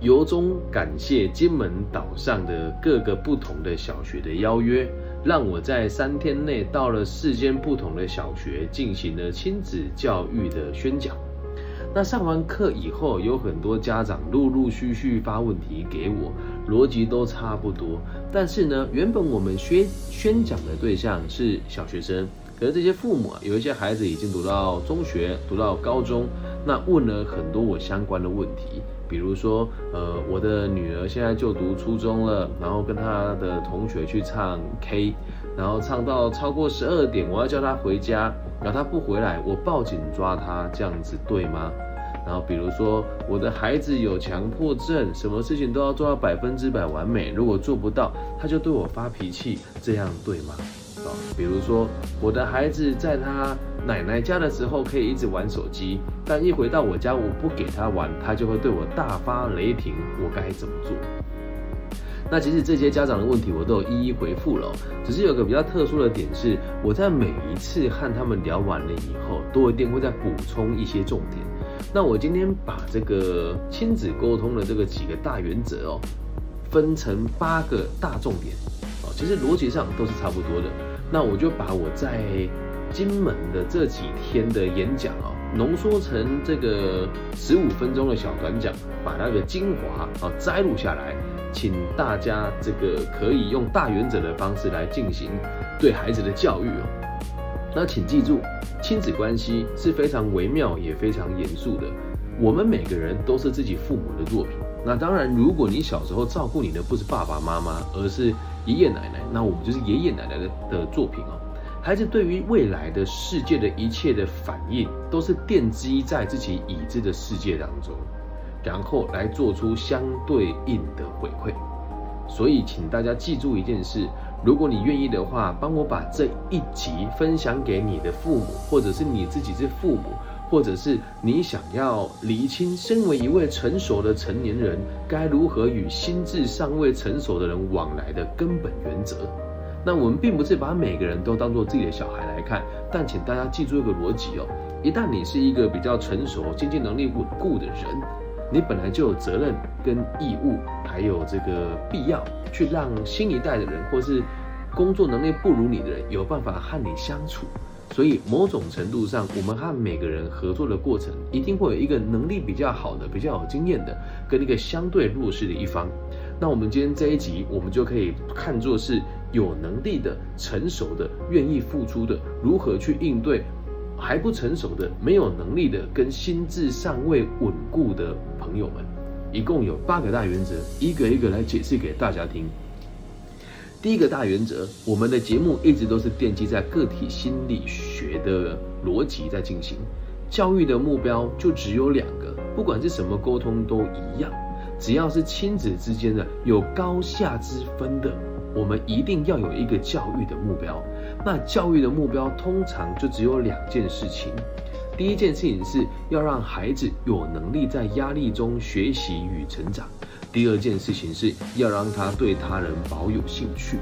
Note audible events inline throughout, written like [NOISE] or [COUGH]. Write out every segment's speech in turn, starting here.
由衷感谢金门岛上的各个不同的小学的邀约，让我在三天内到了四间不同的小学进行了亲子教育的宣讲。那上完课以后，有很多家长陆陆续续发问题给我，逻辑都差不多。但是呢，原本我们宣宣讲的对象是小学生，可是这些父母啊，有一些孩子已经读到中学，读到高中，那问了很多我相关的问题，比如说，呃，我的女儿现在就读初中了，然后跟她的同学去唱 K，然后唱到超过十二点，我要叫她回家。然后她不回来，我报警抓她，这样子对吗？然后比如说我的孩子有强迫症，什么事情都要做到百分之百完美，如果做不到，他就对我发脾气，这样对吗？比如说我的孩子在他奶奶家的时候可以一直玩手机，但一回到我家我不给他玩，他就会对我大发雷霆，我该怎么做？那其实这些家长的问题我都有一一回复了，只是有个比较特殊的点是，我在每一次和他们聊完了以后，都一定会再补充一些重点。那我今天把这个亲子沟通的这个几个大原则哦，分成八个大重点哦，其实逻辑上都是差不多的。那我就把我在金门的这几天的演讲哦，浓缩成这个十五分钟的小短讲，把那个精华啊摘录下来。请大家这个可以用大原则的方式来进行对孩子的教育哦。那请记住，亲子关系是非常微妙也非常严肃的。我们每个人都是自己父母的作品。那当然，如果你小时候照顾你的不是爸爸妈妈，而是爷爷奶奶，那我们就是爷爷奶奶的的作品哦。孩子对于未来的世界的一切的反应，都是奠基在自己已知的世界当中。然后来做出相对应的回馈，所以请大家记住一件事：如果你愿意的话，帮我把这一集分享给你的父母，或者是你自己是父母，或者是你想要厘清身为一位成熟的成年人该如何与心智尚未成熟的人往来的根本原则。那我们并不是把每个人都当做自己的小孩来看，但请大家记住一个逻辑哦：一旦你是一个比较成熟、经济能力稳固的人。你本来就有责任跟义务，还有这个必要，去让新一代的人，或是工作能力不如你的人，有办法和你相处。所以某种程度上，我们和每个人合作的过程，一定会有一个能力比较好的、比较有经验的，跟一个相对弱势的一方。那我们今天这一集，我们就可以看作是有能力的、成熟的、愿意付出的，如何去应对。还不成熟的、没有能力的、跟心智尚未稳固的朋友们，一共有八个大原则，一个一个来解释给大家听。第一个大原则，我们的节目一直都是奠基在个体心理学的逻辑在进行，教育的目标就只有两个，不管是什么沟通都一样，只要是亲子之间的有高下之分的。我们一定要有一个教育的目标，那教育的目标通常就只有两件事情。第一件事情是要让孩子有能力在压力中学习与成长；第二件事情是要让他对他人保有兴趣。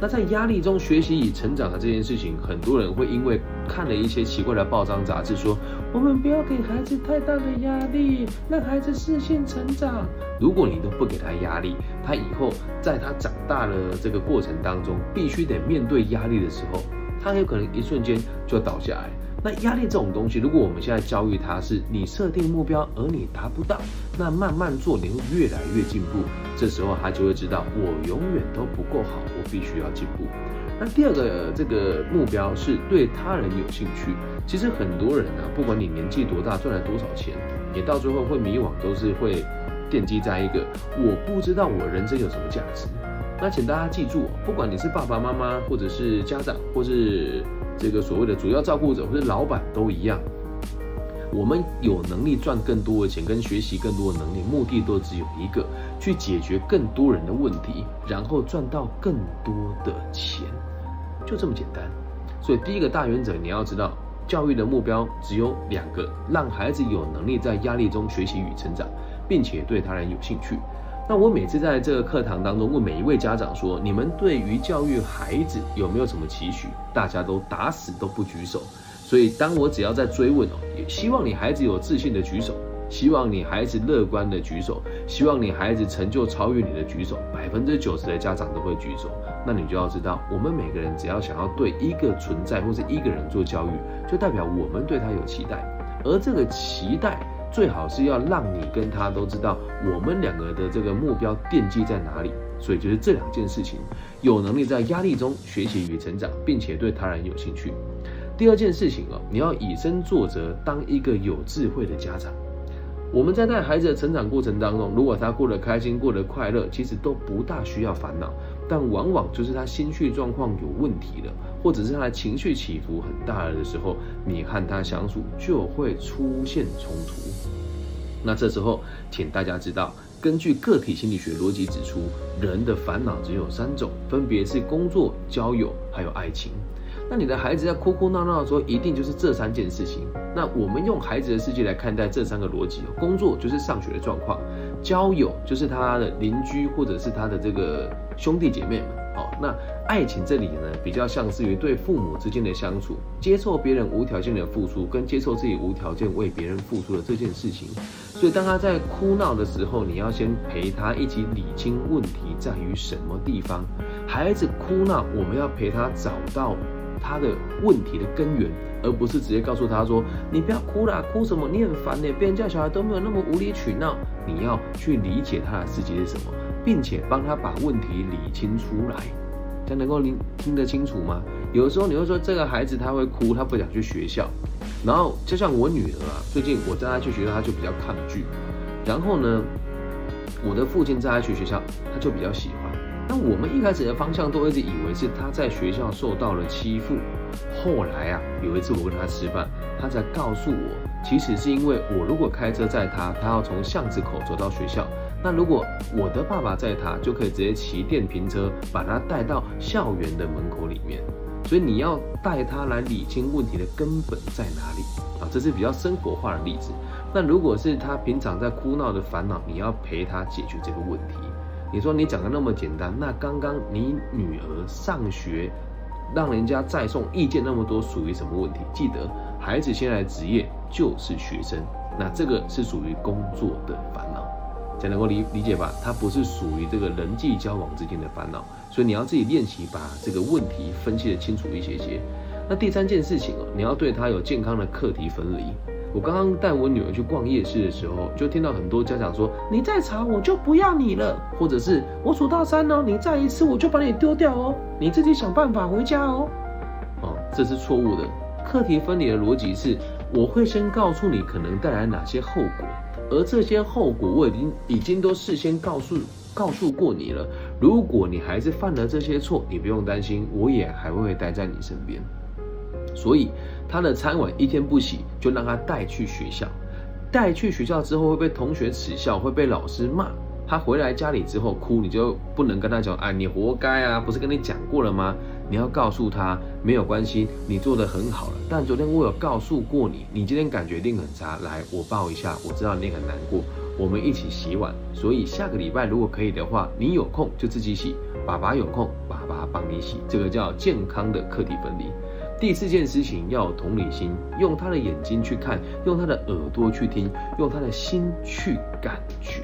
那在压力中学习与成长的这件事情，很多人会因为看了一些奇怪的报章杂志，说我们不要给孩子太大的压力，让孩子适性成长。如果你都不给他压力，他以后在他长大的这个过程当中，必须得面对压力的时候，他有可能一瞬间就倒下来。那压力这种东西，如果我们现在教育他是你设定目标，而你达不到，那慢慢做你会越来越进步。这时候他就会知道，我永远都不够好，我必须要进步。那第二个这个目标是对他人有兴趣。其实很多人啊，不管你年纪多大，赚了多少钱，你到最后会迷惘，都是会奠基在一个我不知道我人生有什么价值。那请大家记住，不管你是爸爸妈妈，或者是家长，或是这个所谓的主要照顾者或者老板都一样，我们有能力赚更多的钱，跟学习更多的能力，目的都只有一个，去解决更多人的问题，然后赚到更多的钱，就这么简单。所以第一个大原则你要知道，教育的目标只有两个，让孩子有能力在压力中学习与成长，并且对他人有兴趣。那我每次在这个课堂当中问每一位家长说：“你们对于教育孩子有没有什么期许？”大家都打死都不举手。所以当我只要在追问哦，也希望你孩子有自信的举手，希望你孩子乐观的举手，希望你孩子成就超越你的举手，百分之九十的家长都会举手。那你就要知道，我们每个人只要想要对一个存在或是一个人做教育，就代表我们对他有期待，而这个期待最好是要让你跟他都知道我们两个的这个目标奠基在哪里。所以就是这两件事情，有能力在压力中学习与成长，并且对他人有兴趣。第二件事情哦，你要以身作则，当一个有智慧的家长。我们在带孩子的成长过程当中，如果他过得开心、过得快乐，其实都不大需要烦恼。但往往就是他心绪状况有问题了，或者是他的情绪起伏很大了的时候，你和他相处就会出现冲突。那这时候，请大家知道。根据个体心理学逻辑指出，人的烦恼只有三种，分别是工作、交友还有爱情。那你的孩子在哭哭闹闹的时候，一定就是这三件事情。那我们用孩子的世界来看待这三个逻辑：工作就是上学的状况，交友就是他的邻居或者是他的这个兄弟姐妹们。好，那爱情这里呢，比较像是于对父母之间的相处，接受别人无条件的付出，跟接受自己无条件为别人付出的这件事情。所以当他在哭闹的时候，你要先陪他一起理清问题在于什么地方。孩子哭闹，我们要陪他找到他的问题的根源，而不是直接告诉他说：“你不要哭啦，哭什么？你很烦呢。”别人家小孩都没有那么无理取闹。你要去理解他的世界是什么。并且帮他把问题理清出来，这样能够听听得清楚吗？有的时候你会说这个孩子他会哭，他不想去学校，然后就像我女儿啊，最近我带她去学校，她就比较抗拒，然后呢，我的父亲带她去学校，他就比较喜欢。那我们一开始的方向都一直以为是他在学校受到了欺负，后来啊，有一次我跟他吃饭，他才告诉我，其实是因为我如果开车载他，他要从巷子口走到学校。那如果我的爸爸载他，就可以直接骑电瓶车把他带到校园的门口里面。所以你要带他来理清问题的根本在哪里啊？这是比较生活化的例子。那如果是他平常在哭闹的烦恼，你要陪他解决这个问题。你说你讲的那么简单，那刚刚你女儿上学让人家再送意见那么多，属于什么问题？记得孩子现在的职业就是学生，那这个是属于工作的烦恼。才能够理理解吧，它不是属于这个人际交往之间的烦恼，所以你要自己练习把这个问题分析的清楚一些些。那第三件事情哦，你要对他有健康的课题分离。我刚刚带我女儿去逛夜市的时候，就听到很多家长说：“你再吵我就不要你了。”或者是我数到三哦，你再一次我就把你丢掉哦，你自己想办法回家哦。哦，这是错误的。课题分离的逻辑是，我会先告诉你可能带来哪些后果。而这些后果我已经已经都事先告诉告诉过你了。如果你还是犯了这些错，你不用担心，我也还会待在你身边。所以他的餐碗一天不洗，就让他带去学校。带去学校之后会被同学耻笑，会被老师骂。他回来家里之后哭，你就不能跟他讲，哎，你活该啊！不是跟你讲过了吗？你要告诉他没有关系，你做的很好了。但昨天我有告诉过你，你今天感觉一定很差。来，我抱一下，我知道你很难过，我们一起洗碗。所以下个礼拜如果可以的话，你有空就自己洗，爸爸有空，爸爸帮你洗。这个叫健康的课题分离。第四件事情要有同理心，用他的眼睛去看，用他的耳朵去听，用他的心去感觉。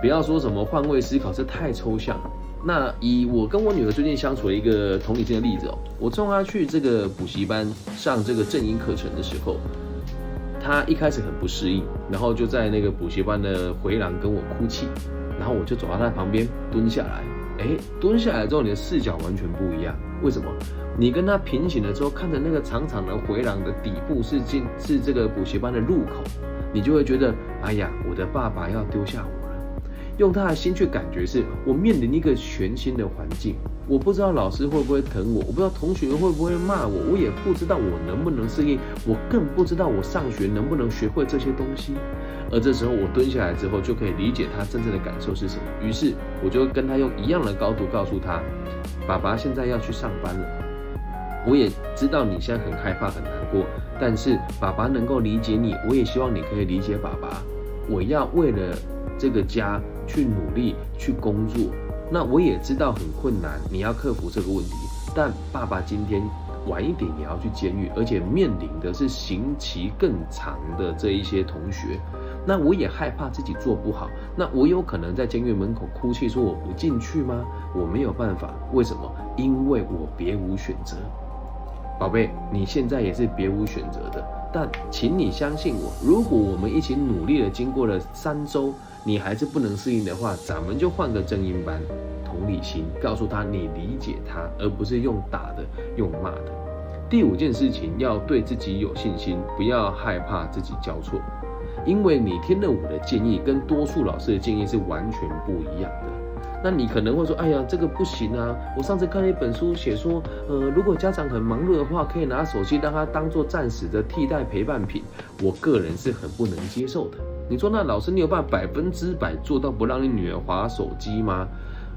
不要说什么换位思考，这太抽象。那以我跟我女儿最近相处的一个同理心的例子哦，我送她去这个补习班上这个正音课程的时候，她一开始很不适应，然后就在那个补习班的回廊跟我哭泣，然后我就走到她旁边蹲下来，哎，蹲下来之后你的视角完全不一样，为什么？你跟他平行了之后，看着那个长长的回廊的底部是进是这个补习班的入口，你就会觉得，哎呀，我的爸爸要丢下我了。用他的心去感觉，是我面临一个全新的环境，我不知道老师会不会疼我，我不知道同学会不会骂我，我也不知道我能不能适应，我更不知道我上学能不能学会这些东西。而这时候我蹲下来之后，就可以理解他真正的感受是什么。于是我就跟他用一样的高度告诉他：“爸爸现在要去上班了，我也知道你现在很害怕很难过，但是爸爸能够理解你，我也希望你可以理解爸爸。我要为了这个家。”去努力去工作，那我也知道很困难，你要克服这个问题。但爸爸今天晚一点也要去监狱，而且面临的是刑期更长的这一些同学。那我也害怕自己做不好，那我有可能在监狱门口哭泣说我不进去吗？我没有办法，为什么？因为我别无选择。宝贝，你现在也是别无选择的，但请你相信我，如果我们一起努力的经过了三周，你还是不能适应的话，咱们就换个正音班，同理心，告诉他你理解他，而不是用打的，用骂的。第五件事情，要对自己有信心，不要害怕自己交错。因为你听了我的建议，跟多数老师的建议是完全不一样的。那你可能会说，哎呀，这个不行啊！我上次看了一本书，写说，呃，如果家长很忙碌的话，可以拿手机让他当做暂时的替代陪伴品。我个人是很不能接受的。你说，那老师，你有办法百分之百做到不让你女儿划手机吗？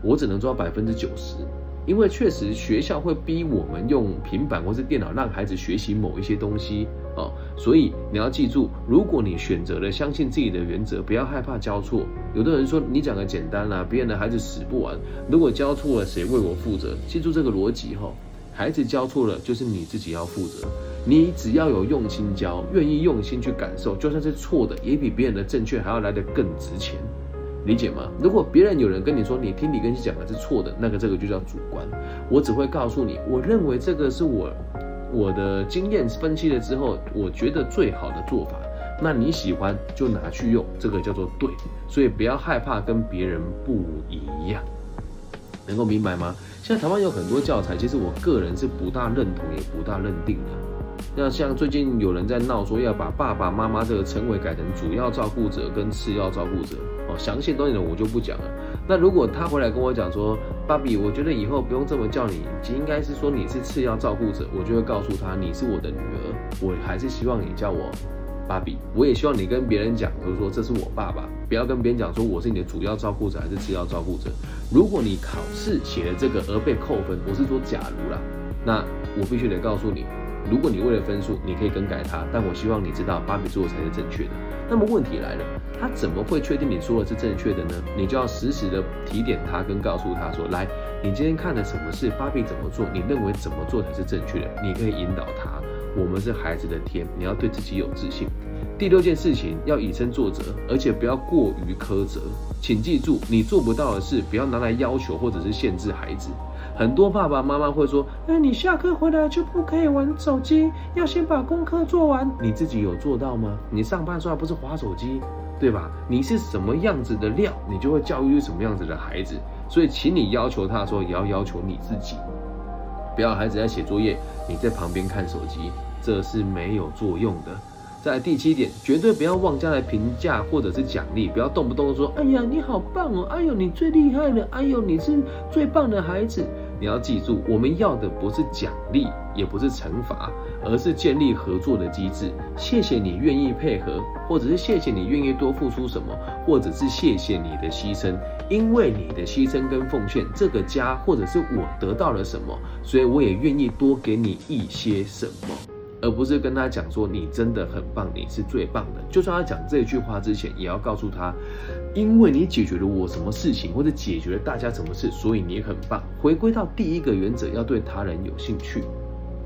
我只能做到百分之九十。因为确实学校会逼我们用平板或是电脑让孩子学习某一些东西哦，所以你要记住，如果你选择了相信自己的原则，不要害怕交错。有的人说你讲的简单啦，别人的孩子死不完，如果交错了，谁为我负责？记住这个逻辑哈，孩子交错了就是你自己要负责。你只要有用心教，愿意用心去感受，就算是错的，也比别人的正确还要来得更值钱。理解吗？如果别人有人跟你说你听李根熙讲的是错的，那个这个就叫主观。我只会告诉你，我认为这个是我我的经验分析了之后，我觉得最好的做法。那你喜欢就拿去用，这个叫做对。所以不要害怕跟别人不一样，能够明白吗？现在台湾有很多教材，其实我个人是不大认同，也不大认定的。那像最近有人在闹说要把爸爸妈妈这个称谓改成主要照顾者跟次要照顾者哦，详细东西呢我就不讲了。那如果他回来跟我讲说，芭比，我觉得以后不用这么叫你，应该是说你是次要照顾者，我就会告诉他你是我的女儿，我还是希望你叫我芭比。我也希望你跟别人讲，就是说这是我爸爸，不要跟别人讲说我是你的主要照顾者还是次要照顾者。如果你考试写了这个而被扣分，我是说假如啦，那我必须得告诉你。如果你为了分数，你可以更改它，但我希望你知道芭比做的才是正确的。那么问题来了，他怎么会确定你说的是正确的呢？你就要实时的提点他，跟告诉他说：来，你今天看了什么事芭比怎么做？你认为怎么做才是正确的？你可以引导他。我们是孩子的天，你要对自己有自信。第六件事情要以身作则，而且不要过于苛责。请记住，你做不到的事，不要拿来要求或者是限制孩子。很多爸爸妈妈会说：“哎，你下课回来就不可以玩手机，要先把功课做完。”你自己有做到吗？你上班时候不是划手机，对吧？你是什么样子的料，你就会教育什么样子的孩子。所以，请你要求他的时候，也要要求你自己，不要孩子在写作业，你在旁边看手机，这是没有作用的。在第七点，绝对不要妄加来评价或者是奖励，不要动不动说：“哎呀，你好棒哦！哎呦，你最厉害了！哎呦，你是最棒的孩子。”你要记住，我们要的不是奖励，也不是惩罚，而是建立合作的机制。谢谢你愿意配合，或者是谢谢你愿意多付出什么，或者是谢谢你的牺牲。因为你的牺牲跟奉献，这个家或者是我得到了什么，所以我也愿意多给你一些什么。而不是跟他讲说你真的很棒，你是最棒的。就算他讲这句话之前，也要告诉他，因为你解决了我什么事情，或者解决了大家什么事，所以你很棒。回归到第一个原则，要对他人有兴趣，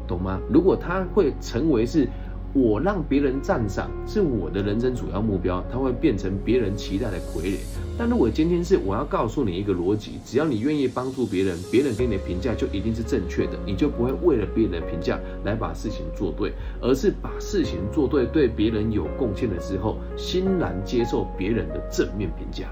懂吗？如果他会成为是。我让别人赞赏是我的人生主要目标，它会变成别人期待的傀儡。但如果今天是我要告诉你一个逻辑，只要你愿意帮助别人，别人给你的评价就一定是正确的，你就不会为了别人的评价来把事情做对，而是把事情做对，对别人有贡献了之后，欣然接受别人的正面评价。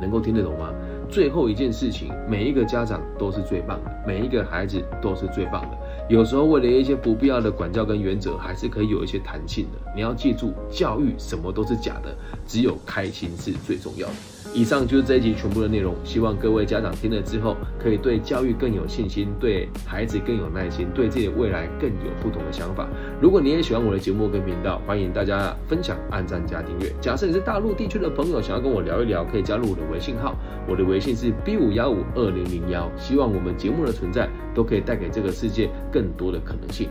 能够听得懂吗？最后一件事情，每一个家长都是最棒的，每一个孩子都是最棒的。有时候为了一些不必要的管教跟原则，还是可以有一些弹性的。你要记住，教育什么都是假的，只有开心是最重要的。以上就是这一集全部的内容，希望各位家长听了之后，可以对教育更有信心，对孩子更有耐心，对自己的未来更有不同的想法。如果你也喜欢我的节目跟频道，欢迎大家分享、按赞加订阅。假设你是大陆地区的朋友，想要跟我聊一聊，可以加入我的微信号，我的微信是 [LAUGHS] B 五幺五二零零幺。希望我们节目的存在，都可以带给这个世界更多的可能性。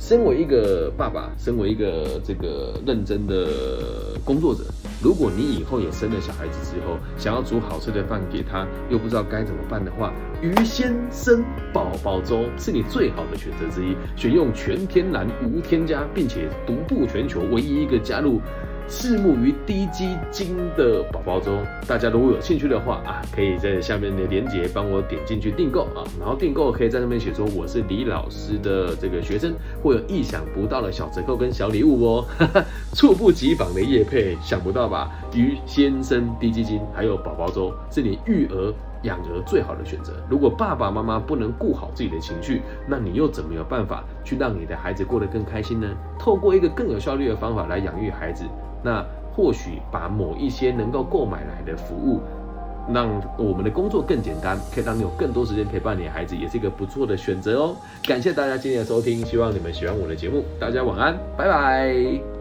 身为一个爸爸，身为一个这个认真的工作者，如果你以后也生了小孩子之后，想要煮好吃的饭给他，又不知道该怎么办的话，鱼先生宝宝粥是你最好的选择之一。选用全天然、无添加，并且独步全球唯一一个加入。赤木鱼低基金的宝宝粥，大家如果有兴趣的话啊，可以在下面的链接帮我点进去订购啊，然后订购可以在上面写说我是李老师的这个学生，会有意想不到的小折扣跟小礼物哦，猝 [LAUGHS] 不及防的叶配，想不到吧？鱼先生低基金还有宝宝粥，是你育儿。养儿最好的选择。如果爸爸妈妈不能顾好自己的情绪，那你又怎么有办法去让你的孩子过得更开心呢？透过一个更有效率的方法来养育孩子，那或许把某一些能够购买来的服务，让我们的工作更简单，可以让你有更多时间陪伴你的孩子，也是一个不错的选择哦。感谢大家今天的收听，希望你们喜欢我的节目。大家晚安，拜拜。